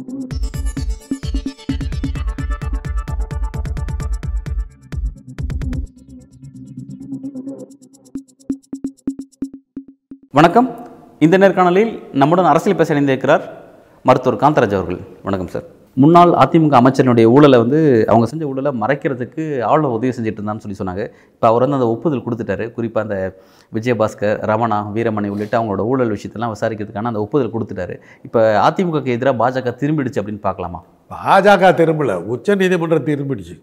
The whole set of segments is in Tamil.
வணக்கம். இந்த நேர்காணலில் நம்முடன் அரசியல் பேச இணைந்திருக்கிறார் மருத்துவர் காந்தராஜ் அவர்கள். வணக்கம் சார். முன்னாள் அதிமுக அமைச்சரினுடைய ஊழலை வந்து அவங்க செஞ்ச ஊழலை மறைக்கிறதுக்கு ஆளுநர் உதவி செஞ்சுட்டு இருந்தான்னு சொல்லி சொன்னாங்க. இப்போ அவர் வந்து அந்த ஒப்புதல் கொடுத்துட்டாரு. குறிப்பாக அந்த விஜயபாஸ்கர் ரமணா வீரமணி உள்ளிட்ட அவங்களோட ஊழல் விஷயத்தெல்லாம் விசாரிக்கிறதுக்கான அந்த ஒப்புதல் கொடுத்துட்டாரு. இப்போ அதிமுகக்கு எதிராக பாஜக திரும்பிடுச்சு அப்படின்னு பார்க்கலாமா? பாஜக திரும்பல. உச்ச நீதிமன்றம் திரும்பிடுச்சு.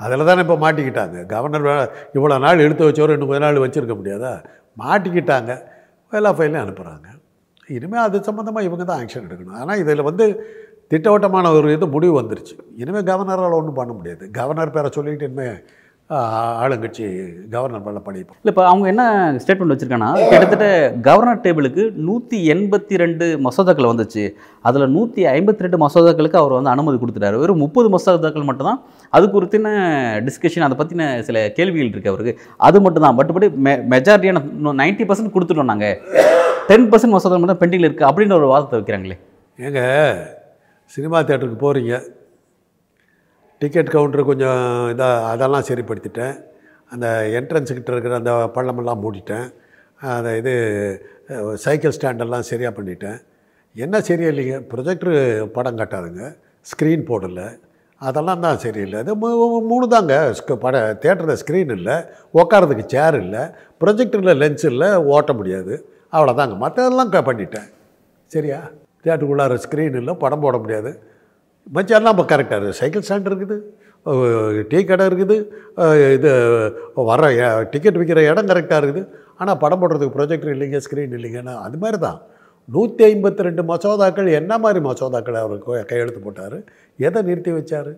அதில் தானே இப்போ மாட்டிக்கிட்டாங்க. கவர்னர் இவ்வளோ நாள் எடுத்து வச்சவரும் இன்னும் கொஞ்ச நாள் வச்சுருக்க முடியாதா? மாட்டிக்கிட்டாங்க. எல்லா ஃபைலையும் அனுப்புகிறாங்க இனிமேல் அது சம்மந்தமாக இவங்க தான் ஆக்ஷன் எடுக்கணும். ஆனால் இதில் வந்து திட்டவட்டமான ஒரு இது முடிவு வந்துருச்சு. இனிமேல் கவர்னரால் ஒன்றும் பண்ண முடியாது. கவர்னர் பேரை சொல்லிட்டு இனிமேல் ஆளுங்கட்சி கவர்னர் மேலே படிப்போம் இல்லை இப்போ அவங்க என்ன ஸ்டேட்மெண்ட் வச்சுருக்காங்கன்னா கிட்டத்தட்ட கவர்னர் டேபிளுக்கு நூற்றி எண்பத்தி ரெண்டு மசோதாக்கள் வந்துச்சு. அதில் நூற்றி ஐம்பத்தி ரெண்டு மசோதாக்களுக்கு அவர் வந்து அனுமதி கொடுத்துட்டாரு. வெறும் முப்பது மசோதாக்கள் மட்டும்தான். அது குறித்தின டிஸ்கஷன் அதை பற்றின சில கேள்விகள் இருக்குது அவருக்கு. அது மட்டும் தான் மற்றபடி மெ மெஜாரிட்டியான நைன்ட்டி பர்சன்ட் கொடுத்துட்டோம் நாங்கள் டென் பர்சன்ட் மசோதா மட்டும் பெண்டிங்கில் இருக்குது அப்படின்னு ஒரு வாதத்தை வைக்கிறாங்களே. ஏங்க சினிமா தேட்டருக்கு போகிறீங்க டிக்கெட் கவுண்டர் கொஞ்சம் இதாக அதெல்லாம் சரிப்படுத்திட்டேன். அந்த என்ட்ரன்ஸ் கிட்ட இருக்கிற அந்த பள்ளமெல்லாம் மூடிட்டேன். அந்த இது சைக்கிள் ஸ்டாண்டெல்லாம் சரியாக பண்ணிட்டேன். என்ன சரியில்லைங்க ப்ரொஜெக்டரு படம் காட்டாதுங்க. ஸ்க்ரீன் போடலை. அதெல்லாம் தான் சரியில்லை அது மூணு தாங்க. ஸ்க- பட தேட்டரில் ஸ்க்ரீன் இல்லை. உட்காரதுக்கு சேர் இல்லை. ப்ரொஜெக்டரில் லென்ஸ் இல்லை. ஓட்ட முடியாது. அவ்வளோதாங்க மற்றதெல்லாம் க- பண்ணிட்டேன். சரியா? தேட்டருக்குள்ளார ஸ்க்ரீன் இல்லை படம் போட முடியாது. மச்சான் இப்போ கரெக்டாக இருக்குது சைக்கிள் ஸ்டாண்ட் இருக்குது டீ கடை இருக்குது இது வர டிக்கெட் விற்கிற இடம் கரெக்டாக இருக்குது. ஆனால் படம் போடுறதுக்கு ப்ரொஜெக்டர் இல்லைங்க ஸ்க்ரீன் இல்லைங்கன்னா அது மாதிரி தான் நூற்றி ஐம்பத்தி ரெண்டு மசோதாக்கள் என்ன மாதிரி மசோதாக்கள் அவர் கையெழுத்து போட்டார்? எதை நிறுத்தி வச்சார்?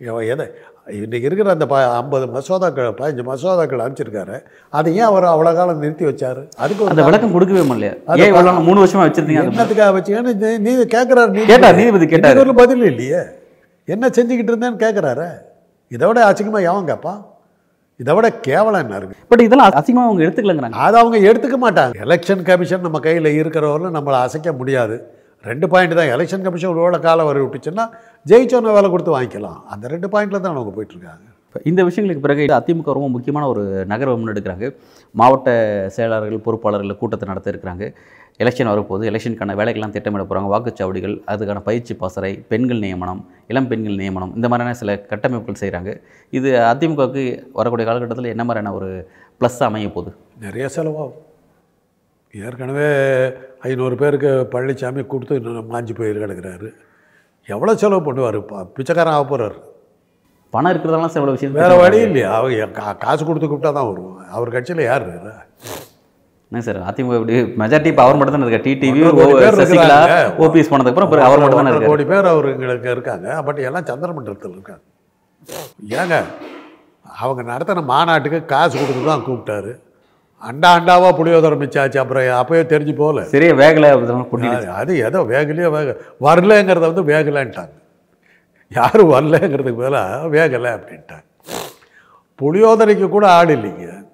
எதை இன்றைக்கி இருக்கிற அந்த ப ஐம்பது மசோதாக்கள் பதினஞ்சு மசோதாக்கள் அனுப்பிச்சிருக்காரு. அதை ஏன் அவர் அவ்வளோ காலம் நிறுத்தி வச்சார்? அதுக்கு அந்த விளக்கம் கொடுக்கவே முடியல மூணு வருஷமா வச்சிருந்தீங்க என்னத்துக்காக வச்சுக்கன்னு நீ- நீ கேட்குறாரு கேட்டார், நீதிபதி கேட்டாரு. ஒரு பதில் இல்லையே. என்ன செஞ்சுக்கிட்டு இருந்தேன்னு கேட்குறாரு இதை விட அசிங்கமாக எவன் கேட்பான் இதை விட கேவலம் என்ன இருக்குது பட் இதெல்லாம் அசிங்கமாக அவங்க எடுத்துக்கலங்கிறாங்க. அதை அவங்க எடுத்துக்க மாட்டாங்க. எலெக்ஷன் கமிஷன் நம்ம கையில் இருக்கிறவரையும் நம்மளை அசைக்க முடியாது. ரெண்டு பாயிண்ட் தான். எலெக்ஷன் கமிஷன் ஒரு வேளை காலம் வர விட்டுச்சுன்னா ஜெயிச்சோன்னு வேலை கொடுத்து வாங்கிக்கலாம். அந்த ரெண்டு பாயிண்டில் தான் அவங்க போயிட்டுருக்காங்க. இப்ப இந்த விஷயங்களுக்கு பிறகு அதிமுக ரொம்ப முக்கியமான ஒரு நகர்வை முன்னெடுக்கிறாங்க. மாவட்ட செயலாளர்கள் பொறுப்பாளர்கள் கூட்டத்தை நடத்த இருக்கிறாங்க எலெக்ஷன் வரப்போகுது. எலெக்ஷனுக்கான வேலைகள்லாம் திட்டமிட போகிறாங்க வாக்குச்சாவடிகள் அதுக்கான பயிற்சி பாசறை பெண்கள் நியமனம் இளம் பெண்கள் நியமனம் இந்த மாதிரியான சில கட்டமைப்புகள் செய்கிறாங்க இது அதிமுகவுக்கு வரக்கூடிய காலகட்டத்தில் என்ன மாதிரியான ஒரு ப்ளஸ் அமைய போகுது? நிறைய செலவாகும். ஏற்கனவே ஐநூறு பேருக்கு பழனிசாமி கொடுத்து இன்னும் மாஞ்சி போய் கிடக்குறாரு எவ்வளோ செலவு பண்ணுவார்? பிச்சைக்காரன் ஆக போகிறார் பணம் இருக்கிறதெல்லாம் சில விஷயம் வேறு வழி இல்லையா? அவங்க கா- காசு கொடுத்து கூப்பிட்டா தான் வருவோம் அவர் கட்சியில் யார் என்ன சார் அதிமுக இப்படி மெஜாரிட்டி இப்போ அவர் மட்டும் தான் இருக்கார். டிடிவி சசிகலா. ஓபிஎஸ் போனதுக்கு அப்புறம் அவர் மட்டும் தான் இருக்காரு கோடி பேர் அவருக்கு இருக்காங்க. பட் எல்லாம் சந்திரமண்டலத்தில் இருக்காங்க. ஏங்க அவங்க நடத்தின மாநாட்டுக்கு காசு கொடுத்து தான் கூப்பிட்டாரு. அண்டா அண்டாவாக புளியோதரம் மிச்சாச்சு. அப்புறம் அப்போயே தெரிஞ்சு போகல. சரியா வேகலை அது- ஏதோ வேகலையோ வேக வரலங்கிறத வந்து வேகலைன்ட்டாங்க. யாரும் வரலங்கிறதுக்கு பதிலாக வேகலை அப்படின்ட்டாங்க. புளியோதரைக்கு கூட ஆள் இல்லைங்க.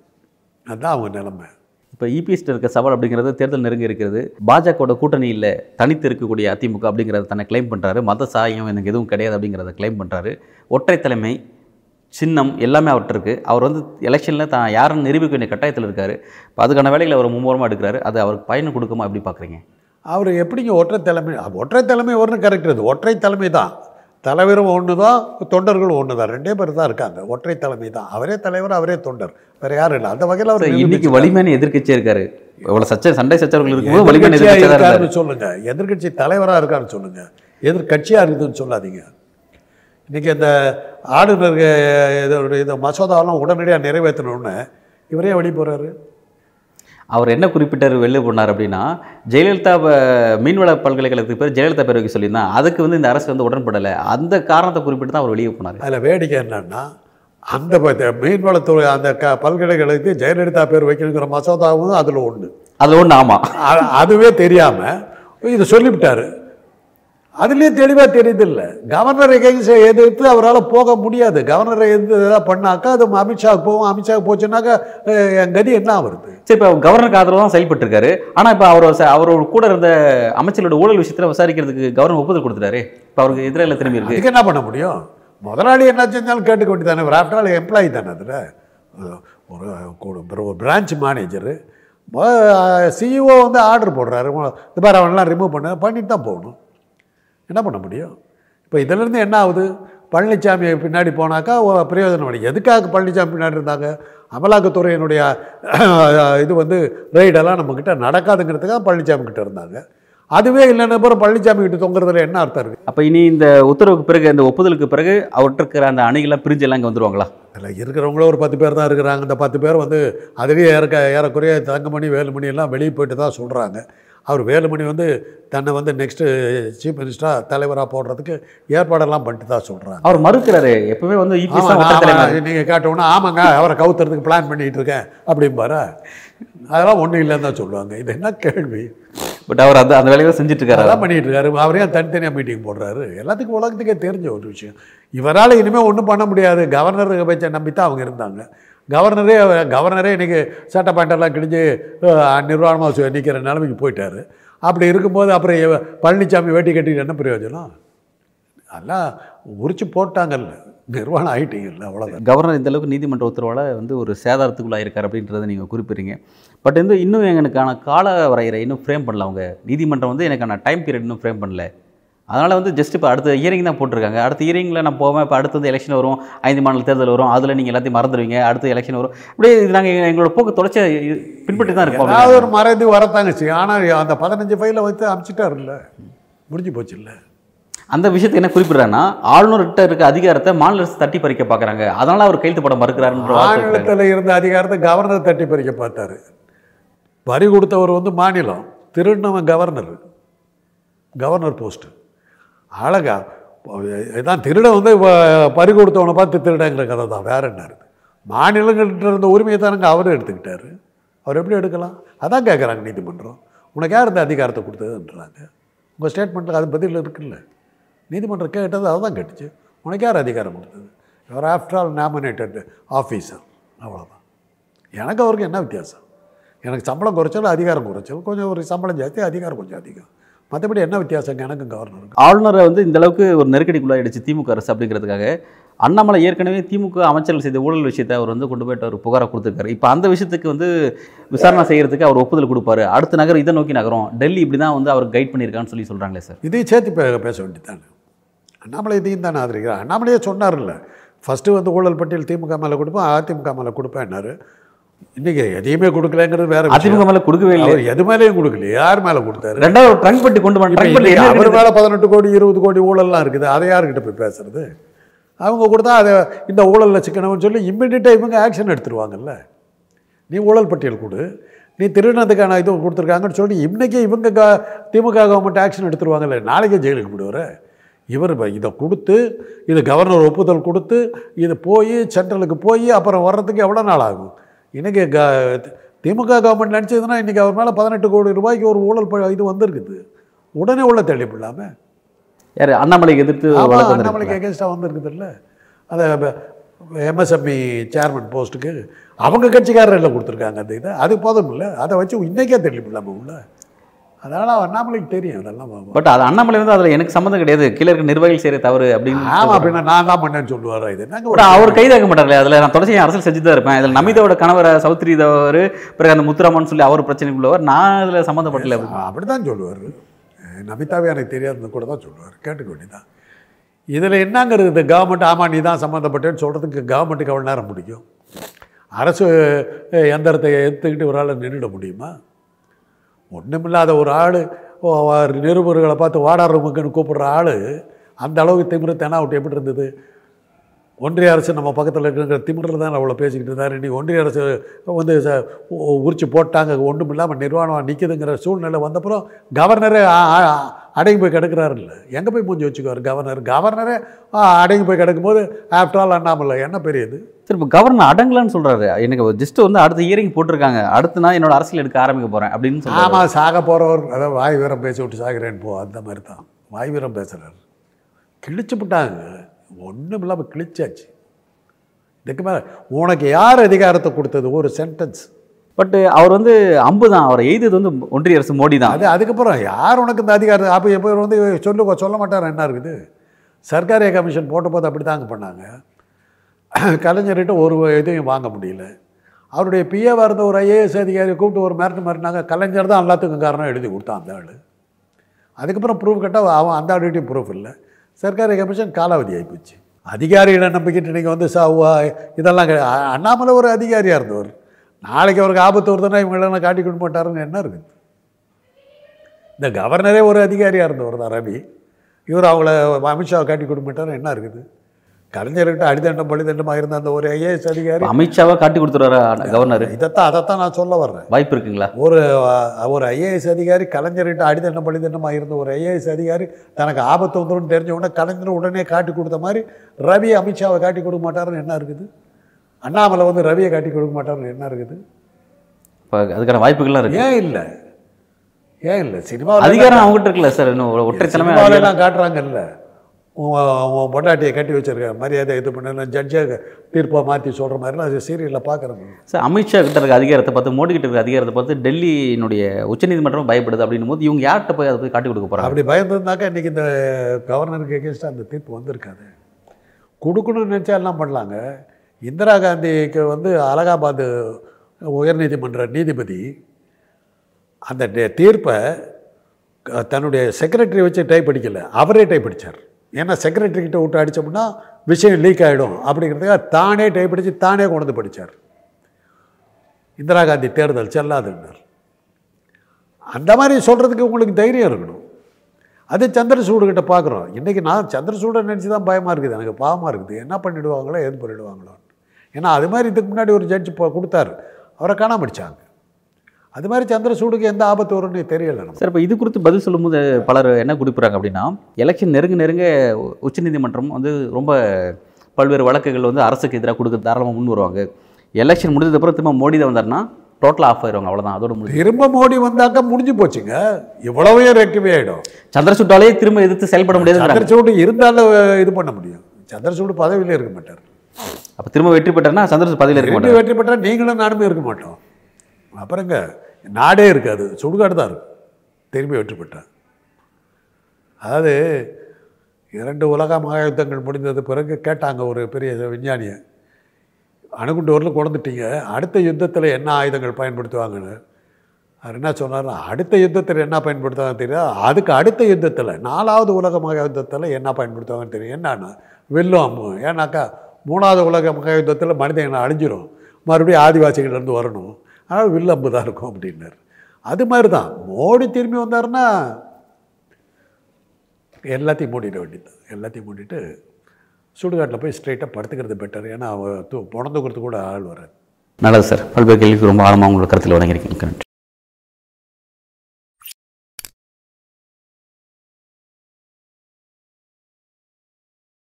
அதுதான் அவங்க நிலைமை. இப்போ இபிஎஸ்ட இருக்க சவால் அப்படிங்கிறது தேர்தல் நெருங்கி இருக்கிறது. பாஜகவோட கூட்டணி இல்லை தனித்து இருக்கக்கூடிய அதிமுக அப்படிங்கிறத தன்னை கிளைம் பண்ணுறாரு மத சாயம் எனக்கு எதுவும் கிடையாது அப்படிங்கிறத கிளைம் பண்ணுறாரு ஒற்றை தலைமை சின்னம் எல்லாமே அவர்கிட்ட இருக்குது அவர் வந்து எலெக்ஷனில் தான் யாருன்னு நிரூபிக்க வேண்டிய கட்டாயத்தில் இருக்கார். இப்போ அதுக்கான வேலைகளை அவர் மும்முரமாக எடுக்கிறாரு. அது அவருக்கு பயன் கொடுக்குமா எப்படி பார்க்குறீங்க அவர் எப்படிங்க ஒற்றை தலைமை ஒற்றை தலைமை ஒன்று கரெக்ட் இது ஒற்றை தலைமை தான். தலைவரும் ஒன்று தான் தொண்டர்களும் ஒன்று தான் ரெண்டே பேர் தான் இருக்காங்க. ஒற்றை தலைமை தான். அவரே தலைவர் அவரே தொண்டர். வேற யாரும் இல்லை. அந்த வகையில் அவர் இன்னைக்கு வலிமையான எதிர்க்கட்சியாக இருக்காரு. இவ்வளோ சச்சை சண்டை சச்சரவுகள் இருக்கும்போது வலிமையான இருக்காருன்னு சொல்லுங்க. எதிர்க்கட்சி தலைவராக இருக்காருன்னு சொல்லுங்க. எதிர்க்கட்சியாக இருக்குதுன்னு சொல்லாதீங்க. இன்னைக்கு இந்த ஆளுநர் இதோட இந்த மசோதாவெல்லாம் உடனடியாக நிறைவேற்றணும்னு இவரே வெளியே போகிறாரு அவர் என்ன குறிப்பிட்டார் வெளில போனார் அப்படின்னா ஜெயலலிதா மீன்வள பல்கலைக்கழகத்துக்கு பேர் ஜெயலலிதா பேர் வைக்க சொல்லியிருந்தான் அதுக்கு வந்து இந்த அரசு வந்து உடன்படலை. அந்த காரணத்தை குறிப்பிட்டு தான் அவர் வெளியே போனார். அதில் வேடிக்கை என்னன்னா அந்த மீன்வளத்துறை அந்த க பல்கலைக்கழகத்துக்கு ஜெயலலிதா பேர் வைக்கணுங்கிற மசோதாவும் அதில் ஒன்று அதில் ஒன்று ஆமாம் அதுவே தெரியாமல் இது சொல்லிவிட்டாரு. அதுலேயும் தெளிவாக தெரியுது இல்லை கவர்னர் எதிர்த்து அவரால் போக முடியாது. கவர்னரை எதிர்த்து ஏதாவது பண்ணாக்கா அது அமித்ஷாவுக்கு போகும். அமித்ஷாவுக்கு போச்சுன்னாக்கா என் கதி என்ன வருது சரி இப்போ கவர்னருக்கு ஆதரவு தான் செயல்பட்டு இருக்காரு ஆனா இப்போ அவர் அவரோட கூட இருந்த அமைச்சரோட ஊழல் விஷயத்துல விசாரிக்கிறதுக்கு கவர்னர் ஒப்புதல் கொடுத்துட்டாரு. இப்போ அவருக்கு எதிராக திரும்பி இருக்கு. என்ன பண்ண முடியும்? முதலாளி என்ன செஞ்சாலும் கேட்டுக்க வேண்டியதானே ஒரு ஆஃப்டர் ஆல் எம்ப்ளாயி தானே அதில்? ஒரு பிரான்ச் மேனேஜரு சிஇஓ வந்து ஆர்டர் போடுறாரு. இந்த மாதிரி அவனெல்லாம் ரிமூவ் பண்ண. பண்ணிட்டு தான் போகணும். என்ன பண்ண முடியும்? இப்போ இதிலேருந்து என்ன ஆகுது? பழனிசாமி பின்னாடி போனாக்கா பிரயோஜனம் இல்லை எதுக்காக பழனிசாமி பின்னாடி இருந்தாங்க? அமலாக்கத்துறையினுடைய இது வந்து ரெய்டெல்லாம் நம்மக்கிட்ட நடக்காதுங்கிறதுக்காக பழனிசாமி கிட்ட இருந்தாங்க. அதுவே இல்லைன்னு அப்புறம் பழனிசாமி கிட்ட தொங்குறதுல என்ன அர்த்தம் இருக்குது அப்ப இனி இந்த உத்தரவுக்கு பிறகு இந்த ஒப்புதலுக்கு பிறகு அவர்கிட்ட இருக்கிற அந்த அணிகளாம் பிரிஞ்சு எல்லாம் இங்க வந்துருவாங்களா? அதில் இருக்கிறவங்களும் ஒரு பத்து பேர் தான் இருக்கிறாங்க. இந்த பத்து பேர் வந்து அதுலேயே ஏறக்க ஏறக்குறைய தங்கமணி வேலுமணி எல்லாம் வெளியே போயிட்டு தான் சொல்கிறாங்க அவர் வேலுமணி வந்து தன்னை வந்து நெக்ஸ்ட்டு சீஃப் மினிஸ்டராக தலைவராக போடுறதுக்கு ஏற்பாடெல்லாம் பண்ணிட்டு தான் சொல்கிறாங்க அவர் மறுக்கிறாரு எப்பவுமே வந்து தலைவர் நீங்கள் கேட்டோன்னா ஆமாங்க அவரை கவுத்துறதுக்கு பிளான் பண்ணிகிட்டு இருக்கேன் அப்படிம்பாரா. அதெல்லாம் ஒன்றும் இல்லைன்னு தான் சொல்லுவாங்க. இது என்ன கேள்வி? பட் அவர் அந்த அந்த வேலையை செஞ்சுட்டு இருக்காரு அதான் பண்ணிட்டு இருக்காரு அவரே தனித்தனியாக மீட்டிங் போடுறாரு? எல்லாத்துக்கும் உலகத்துக்கே தெரிஞ்ச ஒரு விஷயம். இவரால் இனிமேல் ஒன்றும் பண்ண முடியாது. கவர்னர் வச்ச நம்பி தான் அவங்க இருந்தாங்க. கவர்னரே கவர்னரே இன்றைக்கி சட்ட பேண்டெல்லாம் கிழிஞ்சு நிர்வாணமாக நிற்கிற நிலைமைக்கு போயிட்டார். அப்படி இருக்கும்போது அப்புறம் பழனிசாமி வேட்டி கட்டிட்டு என்ன பிரயோஜனம்? அதெல்லாம் உரிச்சு போட்டாங்கல்ல. நிர்வாணம் ஆயிட்டீங்கல்ல அவ்வளோதான் கவர்னர் இந்தளவுக்கு நீதிமன்ற உத்தரவால் வந்து ஒரு சேதாரத்துக்குள்ளாயிருக்கார் அப்படின்றத நீங்கள் குறிப்பிடுறீங்க. பட் வந்து இன்னும் எனக்கான கால வரையறை இன்னும் ஃப்ரேம் பண்ணல அவங்க. நீதிமன்றம் வந்து எனக்கான டைம் பீரியட் இன்னும் ஃப்ரேம் பண்ணல. அதனால வந்து ஜஸ்ட் இப்போ அடுத்த இயரிங் தான் போட்டிருக்காங்க. அடுத்த இயரிங்கில் நான் போவேன். இப்போ அடுத்து வந்து எலெக்ஷன் வரும். ஐந்து மாநில தேர்தல் வரும். அதில் நீங்கள் எல்லாத்தையும் மறந்துடுவீங்க. அடுத்து எலெக்ஷன் வரும். இப்படியே இது நாங்கள் எங்களோட போக்கு தொடர்ச்சி பின்பற்றி தான் இருக்கோம். ஏதாவது ஒரு மறைந்து வரத்தாங்க செய்யும் ஆனால் அந்த பதினஞ்சு ஃபைலை வச்சு அமுச்சிட்டாருல்ல முடிஞ்சு போச்சு இல்லை அந்த விஷயத்தை என்ன குறிப்பிடுறாங்கன்னா ஆளுநர்கிட்ட இருக்க அதிகாரத்தை மாநில அரசு தட்டி பறிக்க பார்க்குறாங்க அதனால அவர் கையெழுத்து போட மறுக்கிறாருன்ற. மாநிலத்தில் இருந்த அதிகாரத்தை கவர்னர் தட்டி பறிக்க பார்த்தாரு. வரி கொடுத்தவர் வந்து மாநிலம். திருநவன் கவர்னர் கவர்னர் போஸ்ட்டு அழகா. இதான் திருட வந்து பறி கொடுத்தவனை பார்த்து திருடங்கிற கதை தான். வேற என்ன இருக்குது மாநிலங்கள்கிட்ட இருந்த உரிமையை தானங்க அவரும் எடுத்துக்கிட்டாரு. அவர் எப்படி எடுக்கலாம்? அதான் கேட்குறாங்க நீதிமன்றம். உனக்கு யார் இந்த அதிகாரத்தை கொடுத்ததுன்றாங்க. உங்கள் ஸ்டேட்மெண்ட்டில் அது பதில் இருக்குல்ல. நீதிமன்றம் கேட்டது அதுதான் கேட்டுச்சு. உனக்கு யார் அதிகாரம் கொடுத்தது? Your after all nominated officer அவ்வளோதான் எனக்கு அவருக்கு என்ன வித்தியாசம்? எனக்கு சம்பளம் குறைச்சல் அதிகாரம் குறைச்சல் கொஞ்சம் ஒரு சம்பளம் ஜாஸ்தி அதிகாரம் கொஞ்சம் அதிகம். மற்றபடி என்ன வித்தியாசம் எனக்கும் கவர்னருக்கு ஆளுநரை வந்து இந்த அளவுக்கு ஒரு நெருக்கடிக்குள்ளாயிடுச்சு திமுக அரசு அப்படிங்கிறதுக்காக. அண்ணாமலை ஏற்கனவே திமுக அமைச்சர்கள் செய்த ஊழல் விஷயத்தை அவர் வந்து கொண்டு போயிட்டு ஒரு புகாரை கொடுத்துருக்காரு. இப்போ அந்த விஷயத்துக்கு வந்து விசாரணை செய்யறதுக்கு அவர் ஒப்புதல் கொடுப்பாரு. அடுத்த நகரம் இதை நோக்கி நகரம். டெல்லி இப்படி தான் வந்து அவர் கைட் பண்ணியிருக்கான்னு சொல்லி சொல்கிறாங்களே சார். இதையும் சேர்த்து பேச வேண்டியதானே அண்ணாமலை இதையும் தானே ஆதரிக்கிறார். அண்ணாமலையே சொன்னார்ல ஃபஸ்ட்டு வந்து ஊழல் பட்டியல் திமுக மேலே கொடுப்பேன் அதிமுக மேலே கொடுப்பேன்னாரு இன்றைக்கி எதையுமே கொடுக்கலங்கிறது வேற. அதிமுக மேலே கொடுக்கவே இல்லை எது மேலேயும் கொடுக்கல யார் மேலே கொடுத்தாரு? ரெண்டாவது ட்ரங்க் பட்டி கொண்டு வந்து இப்ப ட்ரங்க் பட்டி இன்னைக்கு என்ன அவர்? மேலே பதினெட்டு கோடி இருபது கோடி ஊழல்லாம் இருக்குது. அதை யாருக்கிட்ட போய் பேசுறது? அவங்க கொடுத்தா அதை இந்த ஊழலில் சிக்கனம்னு சொல்லி இம்மிடியட்டாக இவங்க ஆக்ஷன் எடுத்துருவாங்கல்ல. நீ ஊழல் பட்டியல் கொடு. நீ திருநதுக்கான இது கொடுத்துருக்காங்கன்னு சொல்லி இன்னைக்கே இவங்க க திமுக கவர்மெண்ட் ஆக்ஷன் எடுத்துருவாங்கல்ல. நாளைக்கே ஜெயிலுக்கு போடுவார் இவர் இதை கொடுத்து இது கவர்னர் ஒப்புதல் கொடுத்து இது போய் சென்ட்ரலுக்கு போய் அப்புறம் வர்றதுக்கு எவ்வளோ நாள் ஆகும்? இன்றைக்கி க திமுக கவர்மெண்ட் நினச்சதுன்னா இன்றைக்கி அவர் மேலே பதினெட்டு கோடி ரூபாய்க்கு ஒரு ஊழல் ப- இது வந்திருக்குது. உடனே உள்ள போடலாமே யார்? அண்ணாமலைக்கு எதிர்த்து அண்ணாமலைக்கு எகேன்ஸ்டாக வந்திருக்குதுல்ல. அந்த எம்எஸ்எம்இ சேர்மன் போஸ்ட்டுக்கு அவங்க கட்சிக்காரர் எல்லாம் கொடுத்துருக்காங்க அந்த இதை. அது போதும் இல்லை. அதை வச்சு இன்னைக்கே தள்ளி போடலாமா உள்ள. அதனால் அண்ணாமலைக்கு தெரியும் அதெல்லாம் பட் அது அண்ணாமலை வந்து அதில் எனக்கு சம்மந்தம் கிடையாது. கீழே இருக்க நிர்வாகிகள் செய்கிற தவறு அப்படின்னு ஆமாம் அப்படின்னா நான் தான் பண்ணேன்னு சொல்லுவாரா இது? பட் அவர் கைதாக்க மாட்டார்ல. அதில் நான் தொடர்ச்சி அரசியல் செஞ்சு தான் இருப்பேன். இதில் நமிதாவோட கணவரை சௌத்ரிதவர் பிறகு அந்த முத்துராமன் சொல்லி அவர் பிரச்சனைக்குள்ளவர். நான் அதில் சம்மந்தப்படல அப்படி தான் சொல்லுவார். நமிதாவே எனக்கு தெரியாதுன்னு கூட தான் சொல்லுவார். கேட்டுக்க வேண்டியதான் இதில் என்னங்கிறது இந்த கவர்மெண்ட் ஆமாம் நீ தான் சம்மந்தப்பட்டேன்னு சொல்கிறதுக்கு கவர்மெண்ட்டுக்கு எவ்வளோ நேரம் பிடிக்கும்? அரசு எந்திரத்தை எடுத்துக்கிட்டு ஒரு ஆள் நின்றுட முடியுமா? ஒன்றுமில்லாத ஒரு ஆள். நிருபர்களை பார்த்து வாடா ரூமுக்குன்னு கூப்பிடுற ஆள். அந்த அளவுக்கு திமிரு தெனாவுட்டு எப்படி இருந்தது? ஒன்றிய அரசு நம்ம பக்கத்தில் இருக்கிற திமிரில் தான் அவ்வளோ பேசிக்கிட்டு இருந்தார். இன்னைக்கு ஒன்றிய அரசு வந்து உரிச்சு போட்டாங்க. ஒன்றும் இல்லாமல் நிர்வாணம் நிற்குதுங்கிற சூழ்நிலை வந்தப்புறம் கவர்னரே அடங்கி போய் கிடக்கிறாருல்ல. எங்கே போய் மூஞ்சி வச்சுக்குவார் கவர்னர்? கவர்னரே அடங்கி போய் கிடக்கும்போது ஆஃப்டர் ஆல் அண்ணாமலை என்ன பெரியது சரி இப்போ கவர்னர் அடங்கலன்னு சொல்றாரு. எனக்கு ஜஸ்ட் வந்து அடுத்த இயரிங் போட்டிருக்காங்க. அடுத்து நான் என்னோட அரசியல் எடுக்க ஆரம்பிக்க போறேன் அப்படின்னு சொல்றாரு. ஆமாம் சாக போகிறவர் அதாவது வாய் வேற பேசி விட்டு சாகிறேன்னு போ அந்த மாதிரி தான். வாய்வீரம் பேசுகிறார் கிழிச்சு விட்டாங்க. ஒன்றும் இல்லாமல் கிழிச்சாச்சு. இதுக்கு மேலே உனக்கு யார் அதிகாரத்தை கொடுத்தது? ஒரு சென்டென்ஸ் பட் அவர் வந்து அம்பு தான். அவர் எய்தது வந்து ஒன்றிய அரசு மோடி தான். அது அதுக்கப்புறம் யார் உனக்கு இந்த அதிகாரம் அப்போ எப்போ வந்து சொல்ல சொல்ல மாட்டார்? என்ன இருக்குது? சர்க்காரிய கமிஷன் போட்ட போது அப்படி தாங்க பண்ணாங்க. கலைஞர்கிட்ட ஒரு இதையும் வாங்க முடியல. அவருடைய பிஏவாக இருந்த ஒரு ஐஏஎஸ் அதிகாரி கூப்பிட்டு ஒரு மிரட்டு மிரட்டினாங்க. கலைஞர் தான் எல்லாத்துக்கும் காரணம் எழுதி கொடுத்தான் அந்த ஆள். அதுக்கப்புறம் ப்ரூஃப் கேட்டால் அவன் அந்த ஆளுகிட்டையும் ப்ரூஃப் இல்லை. சர்க்கார் கமிஷன் காலாவதி ஆகிப்போச்சு அதிகாரிகளை நம்பிக்கிட்டு நீங்கள் வந்து சாவா இதெல்லாம் அண்ணாமலை ஒரு அதிகாரியாக இருந்தவர். நாளைக்கு அவருக்கு ஆபத்து வருதுன்னா இவங்களெல்லாம் காட்டி கொடுக்க மாட்டாருன்னு என்ன இருக்குது? இந்த கவர்னரே ஒரு அதிகாரியாக இருந்தவர் தான் ரவி. இவர் அவங்கள அமித்ஷாவை காட்டி கொடுக்க மாட்டாரு என்ன இருக்குது? கலைஞர்கிட்ட அடிதண்டம் பழிதண்டமாக இருந்த அந்த ஒரு ஐஏஎஸ் அதிகாரி. அமித்ஷாவை காட்டி கொடுத்துருவாரு கவர்னர் இதைத்தான் அதைத்தான் நான் சொல்ல வர்றேன். வாய்ப்பு இருக்குங்களா? ஒரு ஒரு ஐஏஎஸ் அதிகாரி கலைஞர்கிட்ட அடிதண்டம் பழிதண்டமாக இருந்த ஒரு ஐஏஎஸ் அதிகாரி தனக்கு ஆபத்து வந்துடும் தெரிஞ்ச உடனே கலைஞர் உடனே காட்டி கொடுத்த மாதிரி ரவி அமித்ஷாவை காட்டி கொடுக்க மாட்டாருன்னு என்ன இருக்குது? அண்ணாமலை வந்து ரவியை காட்டி கொடுக்க மாட்டாருன்னு என்ன இருக்குது? இப்போ அதுக்கான வாய்ப்புகள்லாம் இருக்கு. ஏன் இல்லை? ஏன் இல்லை? சினிமாவில் அதிகாரம் அவங்ககிட்ட இருக்குல்ல சார்? இன்னும் அதிகாரம். எல்லாம் காட்டுறாங்கல்ல. உன் பொண்டாட்டியை கட்டி வச்சிருக்க மரியாதை இது பண்ண ஜட்ஜை தீர்ப்பை மாற்றி சொல்கிற மாதிரிலாம் அது சீரியலில் பார்க்குறேன் சார் அமித்ஷா கிட்ட இருக்க அதிகாரத்தை பார்த்து மோடி கிட்ட இருக்க அதிகாரத்தை பார்த்து டெல்லியினுடைய உச்சநீதிமன்றம் பயப்படுது அப்படின்னும் போது இவங்க யார்கிட்ட போய் அதை போய் காட்டி கொடுக்க போறாங்க? அப்படி பயந்துருந்தாக்கா இன்றைக்கி இந்த கவர்னருக்கு எகேன்ஸ்டாக அந்த தீர்ப்பு வந்திருக்காது. கொடுக்கணும்னு நினச்சா எல்லாம் பண்ணலாங்க. இந்திரா காந்திக்கு வந்து அலகாபாத் உயர்நீதிமன்ற நீதிபதி அந்த தீர்ப்பை தன்னுடைய செக்ரட்டரி வச்சு டைப் அடிக்கல. அவரே டைப் அடித்தார் ஏன்னா செக்ரட்டரி கிட்ட விட்டு அடித்தோம்னா விஷயம் லீக் ஆகிடும் அப்படிங்கிறதுக்காக தானே டைப் அடித்து தானே கொண்டு வந்து படித்தார் இந்திரா காந்தி தேர்தல் செல்லாதுன்னார். அந்த மாதிரி சொல்கிறதுக்கு உங்களுக்கு தைரியம் இருக்கணும். அது சந்திரசூடுகிட்ட பார்க்குறோம் இன்றைக்கி நான் சந்திரசூடை நினச்சி தான் பயமாக இருக்குது. எனக்கு பாவமாக இருக்குது. என்ன பண்ணிவிடுவாங்களோ எது பண்ணிவிடுவாங்களோன்னு ஏன்னா அது மாதிரி இதுக்கு முன்னாடி ஒரு ஜட்ஜ் இப்போ கொடுத்தாரு. அவரை காணாமடிச்சாங்க அது மாதிரி சந்திரசூடுக்கு எந்த ஆபத்து வரும்னு தெரியலை சார் இப்போ இது குறித்து பதில் சொல்லும்போது பலர் என்ன குறிப்பிட்றாங்க அப்படின்னா எலெக்ஷன் நெருங்க நெருங்க உச்சநீதிமன்றம் வந்து ரொம்ப பல்வேறு வழக்குகள் வந்து அரசுக்கு எதிராக கொடுக்க தாராளமாக முன் வருவாங்க. எலெக்ஷன் முடிஞ்சதுக்கப்புறம் திரும்ப மோடி தான் வந்தாருன்னா டோட்டலாக ஆஃப் ஆயிடுவாங்க அவ்வளோதான் அதோட முடிஞ்சு திரும்ப மோடி வந்தாக்கா முடிஞ்சு போச்சுங்க. இவ்வளவே ரெக்டிவே ஆகிடும் சந்திரசூட்டாலே திரும்ப எதிர்த்து செயல்பட முடியாதுங்கிறாங்க. சந்திரசூடு இருந்தாலும் இது பண்ண முடியும். சந்திரசூடு பதவியிலே இருக்க மாட்டார். அப்போ திரும்ப வெற்றி பெற்றாருன்னா சந்திரசூட் பதவியில் இருக்க மாட்டார். வெற்றி பெற்றால் நீங்களும் நானுமே இருக்க மாட்டோம். அப்புறங்க நாடே இருக்காது சுடுகாடு தான் இருக்கும். திரும்பி வெற்றி பெற்றார். அதாவது இரண்டு உலக மகாயுத்தங்கள் முடிந்தது பிறகு கேட்டாங்க ஒரு பெரிய விஞ்ஞானியை அணுகுண்டு வரலும் கொண்டுட்டீங்க அடுத்த யுத்தத்தில் என்ன ஆயுதங்கள் பயன்படுத்துவாங்கன்னு? அவர் என்ன சொன்னார் அடுத்த யுத்தத்தில் என்ன பயன்படுத்துவாங்க தெரியாது? அதுக்கு அடுத்த யுத்தத்தில் நாலாவது உலக மகாயுத்தத்தில் என்ன பயன்படுத்துவாங்கன்னு தெரியும். என்னன்னா வெல்லும் அம்பு ஏன்னாக்கா மூணாவது உலக மகாயுத்தத்தில் மனிதன் அழிஞ்சிரும். மறுபடியும் ஆதிவாசிகள்லேருந்து வரணும். ஆனால் வில் அம்பு தான் இருக்கும் அப்படின்னாரு. அது மாதிரி தான் மோடி திரும்பி வந்தாருன்னா எல்லாத்தையும் மூடிட வேண்டியது. எல்லாத்தையும் மூடிட்டு சுடுகாட்டில் போய் ஸ்ட்ரைட்டாக படுத்துக்கிறது பெட்டர் ஏன்னா அவ தூ பிறந்துக்கிறது கூட ஆள் வராது. நல்லது சார். பல்வேறு கேள்விக்கு ரொம்ப ஆழமாக உங்களோட கருத்தில் வழங்கியிருக்கீங்க.